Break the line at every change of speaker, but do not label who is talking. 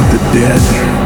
with the dead?